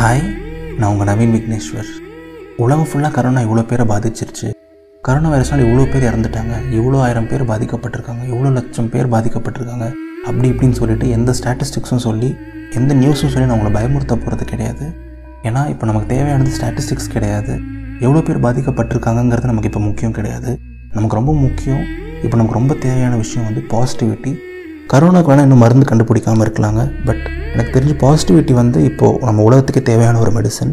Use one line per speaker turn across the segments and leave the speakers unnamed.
Hi நான் உங்கள் நவீன் விக்னேஸ்வர். உலகம் ஃபுல்லாக கரோனா இவ்வளோ பேரை பாதிச்சிருச்சு. கரோனா வைரஸ்னால் இவ்வளோ பேர் இறந்துட்டாங்க. இவ்வளோ ஆயிரம் பேர் பாதிக்கப்பட்டிருக்காங்க. இவ்வளோ லட்சம் பேர் பாதிக்கப்பட்டிருக்காங்க. அப்படி இப்படின்னு சொல்லிட்டு எந்த ஸ்டாட்டிஸ்டிக்ஸும் சொல்லி எந்த நியூஸும் சொல்லி நான் உங்களை பயமுறுத்த போகிறது கிடையாது. ஏன்னா இப்போ நமக்கு தேவையானது ஸ்டாட்டிஸ்டிக்ஸ் கிடையாது. எவ்வளோ பேர் பாதிக்கப்பட்டிருக்காங்கங்கிறது நமக்கு இப்போ முக்கியம் கிடையாது. நமக்கு ரொம்ப முக்கியம். இப்போ நமக்கு ரொம்ப தேவையான விஷயம் வந்து பாசிட்டிவிட்டி கரோனாக்கு வேணால் இன்னும் மருந்து கண்டுபிடிக்காமல் இருக்கலாங்க. பட் எனக்கு தெரிஞ்சு பாசிட்டிவிட்டி வந்து இப்போது நம்ம உலகத்துக்கு தேவையான ஒரு மெடிசன்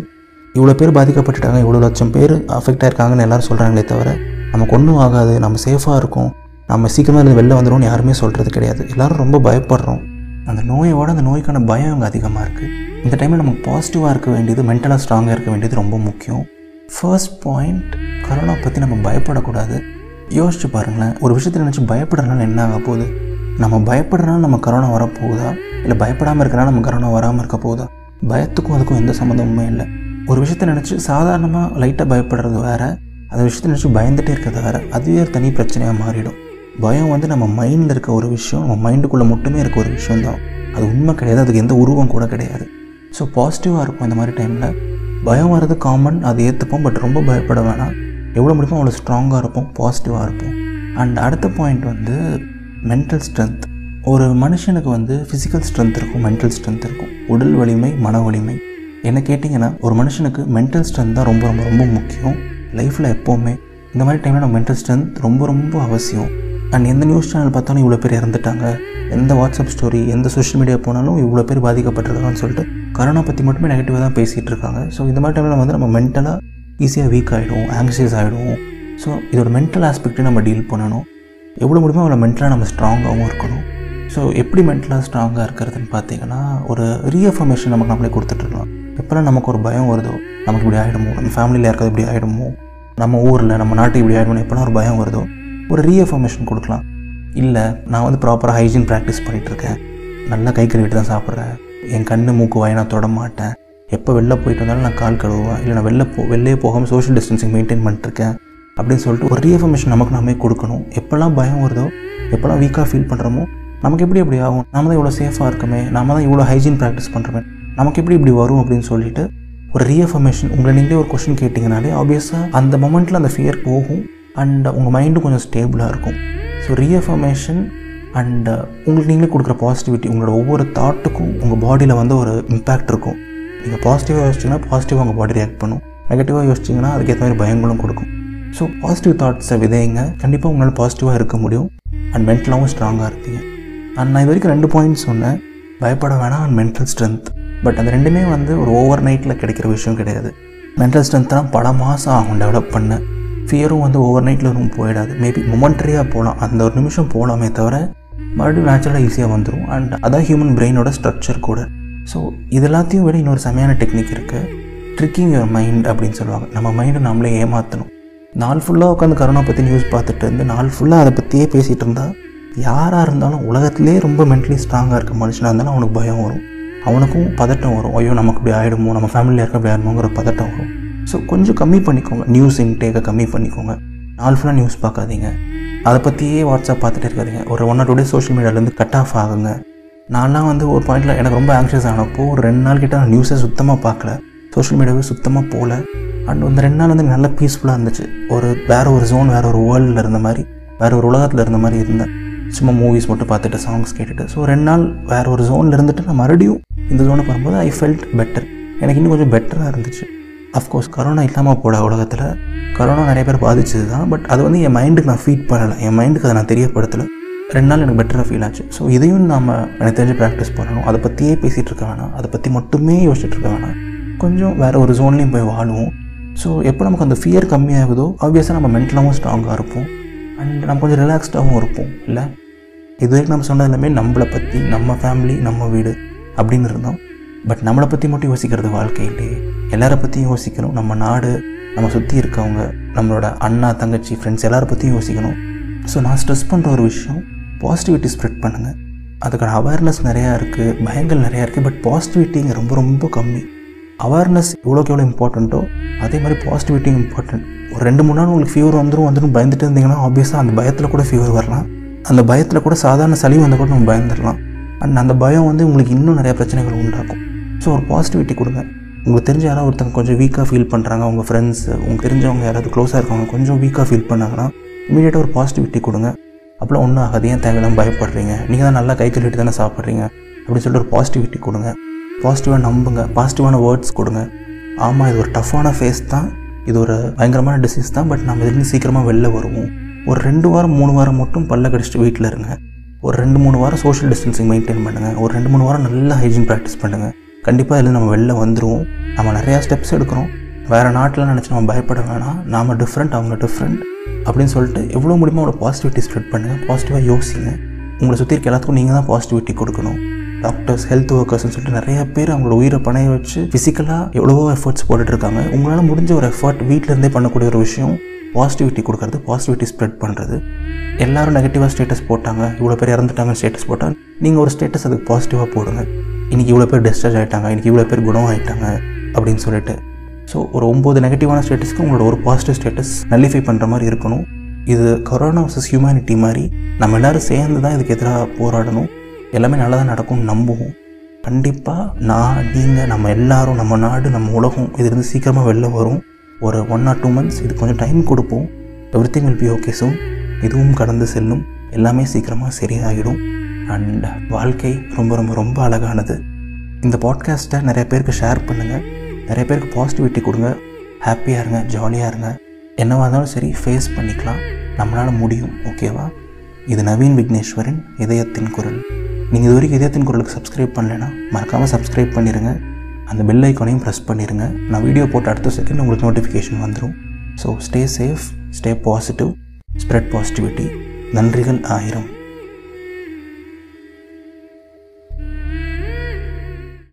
இவ்வளோ பேர் பாதிக்கப்பட்டுட்டாங்க இவ்வளோ லட்சம் பேர் அஃபெக்ட் ஆயிருக்காங்கன்னு எல்லாரும் சொல்கிறாங்களே தவிர நமக்கு ஒன்றும் ஆகாது நம்ம சேஃபாக இருக்கோம். நம்ம சீக்கிரமாக இருந்து வெளில வந்துடும்னு யாருமே சொல்கிறது கிடையாது. எல்லோரும் ரொம்ப பயப்படுறோம். அந்த நோயோட அந்த நோய்க்கான பயம் அங்கே அதிகமாக இருக்குது இந்த டைமில் நமக்கு பாசிட்டிவாக இருக்க வேண்டியது மென்டலாக ஸ்ட்ராங்காக இருக்க வேண்டியது ரொம்ப முக்கியம். ஃபர்ஸ்ட் பாயிண்ட் கரோனா பற்றி நம்ம பயப்படக்கூடாது. யோசிச்சு பாருங்களேன். ஒரு விஷயத்தை நினச்சி பயப்படுறதுனால என்ன ஆக போகுது நம்ம பயப்படுறதுனால நம்ம கரோனா வரப்போகுதா? இல்லை பயப்படாமல் இருக்கிறனால நம்ம கரோனா வராமல் இருக்க போகுதா? பயத்துக்கும் அதுக்கும் எந்த சம்மந்தமுமே இல்லை. ஒரு விஷயத்த நினச்சி சாதாரணமாக லைட்டாக பயப்படுறது வேறு அந்த விஷயத்தை நினச்சி பயந்துகிட்டே இருக்கிறது வேறு அதுவே ஒரு தனி பிரச்சனையாக மாறிடும். பயம் வந்து நம்ம மைண்டில் இருக்க ஒரு விஷயம் நம்ம மைண்டுக்குள்ளே மட்டுமே இருக்க ஒரு விஷயம் தான். அது உண்மை கிடையாது அதுக்கு எந்த உருவம் கூட கிடையாது. ஸோ பாசிட்டிவாக இருக்கும் இந்த மாதிரி டைமில் பயம் வர்றது காமன் அதை ஏற்றுப்போம் பட் ரொம்ப பயப்பட வேணாம். எவ்வளோ முடியுமோ அவ்வளோ ஸ்ட்ராங்காக இருப்போம் பாசிட்டிவாக இருப்போம். அண்ட் அடுத்த பாயிண்ட் வந்து மென்டல் ஸ்ட்ரென்த் ஒரு மனுஷனுக்கு வந்து ஃபிசிக்கல் ஸ்ட்ரென்த் இருக்கும் மென்டல் ஸ்ட்ரென்த் இருக்கும். உடல் வலிமை மன வலிமை. என்ன கேட்டிங்கன்னா ஒரு மனுஷனுக்கு மென்டல் ஸ்ட்ரென்த் தான் ரொம்ப ரொம்ப ரொம்ப முக்கியம். லைஃப்பில் எப்போவுமே. இந்த மாதிரி டைமில் நம்ம மென்டல் ஸ்ட்ரென்த் ரொம்ப ரொம்ப அவசியம். அண்ட் எந்த நியூஸ் சேனல் பார்த்தாலும் இவ்வளோ பேர் இறந்துட்டாங்க. எந்த வாட்ஸ்அப் ஸ்டோரி எந்த சோஷியல் மீடியா போனாலும் இவ்வளோ பேர் பாதிக்கப்பட்டிருக்காங்கன்னு சொல்லிட்டு கரோனா பற்றி மட்டுமே நெகட்டிவாக தான் பேசிகிட்டு இருக்காங்க. ஸோ இந்த மாதிரி டைமில் வந்து நம்ம மென்டலாக ஈஸியாக வீக் ஆகிடுவோம் ஆங்ஸியஸ் ஆகிடுவோம் ஸோ இதோட மென்டல் ஆஸ்பெக்ட்டையும் நம்ம டீல் பண்ணணும். எவ்வளோ முடியுமோ அவ்வளோ மென்டலாக நம்ம ஸ்ட்ராங்காகவும் இருக்கணும். ஸோ எப்படி மென்டலாக ஸ்ட்ராங்காக இருக்கிறதுன்னு பார்த்தீங்கன்னா ஒரு ரீஅஃபர்மேஷன் நமக்கு நம்மளே கொடுத்துட்ருக்கலாம் எப்போல்லாம் நமக்கு ஒரு பயம் வருதோ நமக்கு இப்படி ஆகிடுமோ நம்ம ஃபேமிலியில் யாருக்காவது இப்படி ஆகிடுமோ நம்ம ஊரில் நம்ம நாட்டுக்கு இப்படி ஆகிடுமோ எப்போல்லாம் ஒரு பயம் வருதோ ஒரு ரீஅஃபர்மேஷன் கொடுக்கலாம். இல்லை நான் வந்து ப்ராப்பராக ஹைஜீன் ப்ராக்டிஸ் பண்ணிகிட்ருக்கேன் நல்லா கை கழுவிட்டு தான் சாப்பிட்றேன். என் கண்ணு மூக்கு வாய் நான் தொட மாட்டேன். எப்போ வெளில போயிட்டு வந்தாலும் நான் கால் கழுவுவேன். இல்லை நான் வெளில போ வெளிலே போகாமல் சோஷியல் டிஸ்டன்சிங் மெயின்டைன் பண்ணிட்டுருக்கேன் அப்படின்னு சொல்லிட்டு ஒரு ரீஎஃபர்மேஷன் நமக்கு நாமே கொடுக்கணும். எப்போல்லாம் பயம் வருதோ எப்போல்லாம் வீக்காக ஃபீல் பண்ணுறோமோ நமக்கு எப்படி இப்படி ஆகும்? நம்ம தான் இவ்வளோ சேஃபாக இருக்கமே நம்ம தான் இவ்வளோ ஹைஜீன் ப்ராக்டிஸ் பண்ணுறோமே நமக்கு எப்படி இப்படி வரும் அப்படின்னு சொல்லிட்டு ஒரு ரீஎஃபர்மேஷன் உங்களை நீங்களே ஒரு கொஷின் கேட்டிங்கனாலே ஆப்வியஸாக அந்த மொமெண்ட்டில் அந்த ஃபியர் போகும் அண்ட் உங்கள் மைண்டும் கொஞ்சம் ஸ்டேபிளாக இருக்கும். ஸோ ரீஎஃபர்மேஷன் அண்ட் உங்களுக்கு நீங்களே கொடுக்குற பாசிட்டிவிட்டி உங்களோட ஒவ்வொரு தாட்டுக்கும் உங்கள் பாடியில் வந்து ஒரு இம்பேக்ட் இருக்கும். நீங்கள் பாசிட்டிவாக யோசிச்சிங்கன்னா பாசிட்டிவாக உங்கள் பாடி ரியாக்ட் பண்ணும். நெகட்டிவாக யோசிச்சிங்கன்னா அதுக்கேற்ற மாதிரி பயங்களும் கொடுக்கும். ஸோ பாசிட்டிவ் தாட்ஸை விதைங்க. கண்டிப்பாக உங்களால் பாசிட்டிவாக இருக்க முடியும். அண்ட் மென்டலாகவும் ஸ்ட்ராங்காக இருப்பீங்க. அண்ட் நான் இது வரைக்கும் ரெண்டு பாயிண்ட்ஸ் சொன்னேன். பயப்பட வேணாம் அண்ட் மென்டல் ஸ்ட்ரென்த் பட் அந்த ரெண்டுமே வந்து ஒரு ஓவர் நைட்டில் கிடைக்கிற விஷயம் கிடையாது. மென்டல் ஸ்ட்ரென்த்லாம் பல மாதம் ஆகும் டெவலப் பண்ண. ஃபியரும் வந்து ஓவர் நைட்டில் ஒன்றும் போயிடாது. மேபி மொமெண்ட்ரியாக போகலாம் அந்த ஒரு நிமிஷம் போகலாமே தவிர மறுபடியும் நேச்சுரலாக ஈஸியாக வந்துடும் அண்ட் அதான் ஹியூமன் பிரெயினோட ஸ்ட்ரக்சர் கூட. ஸோ இது எல்லாத்தையும் விட இன்னொரு செமையான டெக்னிக் இருக்குது ட்ரிக்கிங் யுவர் மைண்ட் அப்படின்னு சொல்லுவாங்க. நம்ம மைண்டை நம்மளே ஏமாற்றணும் நாள் ஃபுல்லாக உட்காந்து கரோனா பற்றி நியூஸ் பார்த்துட்டு இருந்து நாள் ஃபுல்லாக அதை பற்றியே பேசிகிட்டு இருந்தால் யாராக இருந்தாலும் உலகத்திலே ரொம்ப மென்டலி ஸ்ட்ராங்காக இருக்க மனுஷனாக இருந்தாலும் அவனுக்கு பயம் வரும். அவனுக்கும் பதட்டம் வரும். ஐயோ நமக்கு இப்படி ஆகிடுமோ நம்ம ஃபேமிலியில் இருக்க இப்படி ஆகிடுமோங்கிற பதட்டம் வரும். ஸோ கொஞ்சம் கம்மி பண்ணிக்கோங்க. நியூஸ் இன்டேக்கை கம்மி பண்ணிக்கோங்க. நாள் ஃபுல்லாக நியூஸ் பார்க்காதீங்க. அதை பற்றியே வாட்ஸ்அப் பார்த்துட்டு இருக்காதீங்க. ஒரு one or two day social மீடியாலேருந்து cut off ஆகுங்க. நான்லாம் வந்து ஒரு பாயிண்டில் எனக்கு ரொம்ப ஆங்ஷியஸ் ஆனப்போ ஒரு ரெண்டு நாள் கிட்ட நான் நியூஸை சுத்தமாக பார்க்கல. சோஷியல் மீடியாவே சுத்தமாக போகல அண்ட் அந்த ரெண்டு நாள் வந்து நல்ல பீஸ்ஃபுல்லாக இருந்துச்சு. ஒரு வேறு ஒரு ஜோன் வேறு ஒரு வேர்ல்டில் இருந்த மாதிரி வேறு ஒரு உலகத்தில் இருந்த மாதிரி இருந்தேன். சும்மா மூவிஸ் மட்டும் பார்த்துட்டு சாங்ஸ் கேட்டுட்டு. ஸோ ரெண்டு நாள் வேறு ஒரு ஜோனில் இருந்துட்டு நான் மறுபடியும் இந்த ஜோனுக்கு வரும்போது ஐ ஃபெல்ட் பெட்டர் எனக்கு இன்னும் கொஞ்சம் பெட்டராக இருந்துச்சு. அஃப்கோர்ஸ் கரோனா இல்லாமல் போட உலகத்தில் கரோனா நிறைய பேர் பாதிச்சது தான் பட் அது வந்து என் மைண்டுக்கு நான் ஃபீட் பண்ணலை. என் மைண்டுக்கு அதை நான் தெரியப்படுத்தலை. ரெண்டு நாள் எனக்கு பெட்டராக ஃபீல் ஆச்சு. ஸோ இதையும் நம்ம எனக்கு தெரிஞ்சு ப்ராக்டிஸ் பண்ணணும். அதை பற்றியே பேசிகிட்டு இருக்க வேணாம். அதை பற்றி மட்டுமே யோசிச்சுட்டு இருக்க வேணாம். கொஞ்சம் வேறு ஒரு ஜோன்லேயும் போய் வாழுவோம். ஸோ எப்போ நமக்கு அந்த ஃபியர் கம்மியாகுதோ ஆப்வியஸாக நம்ம மென்டலாகவும் ஸ்ட்ராங்காக இருப்போம். அண்ட் நம்ம கொஞ்சம் ரிலாக்ஸ்டாகவும் இருப்போம் இல்லை? இது வரைக்கும் நம்ம சொன்னது எல்லாமே நம்மளை பற்றி நம்ம ஃபேமிலி நம்ம வீடு அப்படின்னு இருந்தோம். பட் நம்மளை பற்றி மட்டும் யோசிக்கிறது வாழ்க்கையிலே. எல்லாரை பற்றியும் யோசிக்கணும். நம்ம நாடு நம்ம சுற்றி இருக்கவங்க நம்மளோட அண்ணா தங்கச்சி ஃப்ரெண்ட்ஸ் எல்லாரை பற்றியும் யோசிக்கணும். ஸோ நான் ஸ்ட்ரெஸ் பண்ணுற ஒரு விஷயம் பாசிட்டிவிட்டி ஸ்ப்ரெட் பண்ணுங்கள் அதுக்கான அவேர்னஸ் நிறையா இருக்குது பயங்கள் நிறையா இருக்குது பட் பாசிட்டிவிட்டிங்க ரொம்ப ரொம்ப கம்மி. அவேர்னஸ் எவ்வளோக்கு எவ்வளோ இம்பார்ட்டண்ட்டோ அதே மாதிரி பாசிட்டிவிட்டியும் இம்பார்ட்டன்ட் ஒரு ரெண்டு மூணு நாள் உங்களுக்கு ஃபீவர் வந்துடும் வந்துடும் பயந்துட்டு இருந்தீங்கன்னா ஆப்வியஸாக அந்த பயத்தில் கூட ஃபீவர் வரலாம். அந்த பயத்தில் கூட சாதாரண சளி வந்தால் கூட நம்ம பயந்துடலாம் அண்ட் அந்த பயம் வந்து உங்களுக்கு இன்னும் நிறைய பிரச்சனைகள் உண்டாக்கும். ஸோ ஒரு பாசிட்டிவிட்டி கொடுங்க. உங்களுக்கு தெரிஞ்ச யாராவது ஒருத்தங்க கொஞ்சம் வீக்காக ஃபீல் பண்ணுறாங்க உங்கள் ஃப்ரெண்ட்ஸ் உங்களுக்கு தெரிஞ்சவங்க யாராவது க்ளோஸாக இருக்கவங்க கொஞ்சம் வீக்காக ஃபீல் பண்ணாங்கன்னா இமீடியட்டாக ஒரு பாசிட்டிவிட்டி கொடுங்க. அப்போலாம் ஒன்றும் ஆகாது. ஏன் தேவையில்லாமல் பயப்படுறீங்க? நீங்கள் தான் நல்லா கை கழுவிட்டு தானே சாப்பிட்றீங்க? அப்படின்னு சொல்லிட்டு ஒரு பாசிட்டிவிட்டி கொடுங்க. பாசிட்டிவாக நம்புங்க. பாசிட்டிவான வேர்ட்ஸ் கொடுங்க. ஆமாம் இது ஒரு டஃப்பான ஃபேஸ் தான். இது ஒரு பயங்கரமான டிசீஸ் தான். பட் நம்ம இதுலேருந்து சீக்கிரமாக வெளில வருவோம். ஒரு ரெண்டு வாரம் மூணு வாரம் மட்டும் பல்ல கடிச்சிட்டு வீட்டில் இருங்க. ஒரு ரெண்டு மூணு வாரம் சோஷியல் டிஸ்டன்சிங் மெயின்டைன் பண்ணுங்கள் ஒரு ரெண்டு மூணு வாரம் நல்லா ஹைஜீன் ப்ராக்டிஸ் பண்ணுங்கள் கண்டிப்பாக இதில் நம்ம வெளில வந்துடுவோம் நம்ம நிறையா ஸ்டெப்ஸ் எடுக்கிறோம். வேறு நாட்டில் நினச்சி நம்ம பயப்பட வேணாம். நாம் டிஃப்ரெண்ட் அவங்க டிஃப்ரெண்ட் அப்படின்னு சொல்லிட்டு எவ்வளோ முடியுமோ அவங்களோட பாசிட்டிவிட்டி ஸ்ப்ரெட் பண்ணுங்கள் பாசிட்டிவாக யோசிங்க. உங்களை சுற்றி இருக்க எல்லாத்துக்கும் நீங்கள் தான் பாசிட்டிவிட்டி கொடுக்கணும். டாக்டர்ஸ் ஹெல்த் ஒர்க்கர்ஸ்னு சொல்லிட்டு நிறைய பேர் அவங்களோட உயிரை பணைய வச்சு ஃபிசிக்கலாக எவ்வளவோ எஃபர்ட்ஸ் போட்டுட்ருக்காங்க. உங்களால் முடிஞ்ச ஒரு எஃபர்ட் வீட்டிலேருந்தே பண்ணக்கூடிய ஒரு விஷயம் பாசிட்டிவிட்டி கொடுக்கறது பாசிட்டிவிட்டி ஸ்ப்ரெட் பண்ணுறது எல்லாரும் நெகட்டிவாக ஸ்டேட்டஸ் போட்டாங்க இவ்வளோ பேர் இறந்துட்டாங்க ஸ்டேட்டஸ் போட்டால் நீங்கள் ஒரு ஸ்டேட்டஸ் அதுக்கு பாசிட்டிவாக போடுங்க. இன்றைக்கி இவ்வளோ பேர் டிஸ்சார்ஜ் ஆகிட்டாங்க இன்றைக்கி இவ்வளோ பேர் குணம் ஆகிட்டாங்க அப்படின்னு சொல்லிட்டு. ஸோ ஒரு ஒம்பது நெகட்டிவான ஸ்டேட்டஸ்க்கு உங்களோட ஒரு பாசிட்டிவ் ஸ்டேட்டஸ் நல்லிஃபை பண்ணுற மாதிரி இருக்கணும். இது கொரோனா வர்சஸ் ஹியூமனிட்டி மாதிரி நம்ம எல்லோரும் சேர்ந்து தான் இதுக்கு எதிராக போராடணும். எல்லாமே நல்லா தான் நடக்கும்னு நம்புவோம். கண்டிப்பாக நான் நீங்கள் நம்ம எல்லாரும் நம்ம நாடு நம்ம உலகம் இதுலேருந்து சீக்கிரமாக வெளில வரும். ஒரு ஒன் ஆர் டூ மந்த்ஸ் இது கொஞ்சம் டைம் கொடுப்போம். Everything will be okay soon இதுவும் கடந்து செல்லும். எல்லாமே சீக்கிரமாக சரியாகிடும் அண்ட் வாழ்க்கை ரொம்ப ரொம்ப ரொம்ப அழகானது. இந்த பாட்காஸ்ட்டை நிறைய பேருக்கு ஷேர் பண்ணுங்கள் நிறைய பேருக்கு பாசிட்டிவிட்டி கொடுங்க. ஹாப்பியாக இருங்க ஜாலியாக இருங்க. என்னவாக இருந்தாலும் சரி ஃபேஸ் பண்ணிக்கலாம். நம்மளால் முடியும் ஓகேவா இது நவீன் விக்னேஸ்வரின் இதயத்தின் குரல். நீங்கள் இது வரைக்கும் இதயத்தின் குரலுக்கு சப்ஸ்கிரைப் பண்ணலைன்னா மறக்காமல் சப்ஸ்கிரைப் பண்ணிடுங்க அந்த பெல் ஐக்கானையும் ப்ரெஸ் பண்ணிடுங்க நான் வீடியோ போட்ட அடுத்த செகண்ட் உங்களுக்கு நோட்டிஃபிகேஷன் வந்துடும் so stay safe stay positive spread positivity நன்றிகள் ஆயிரம்.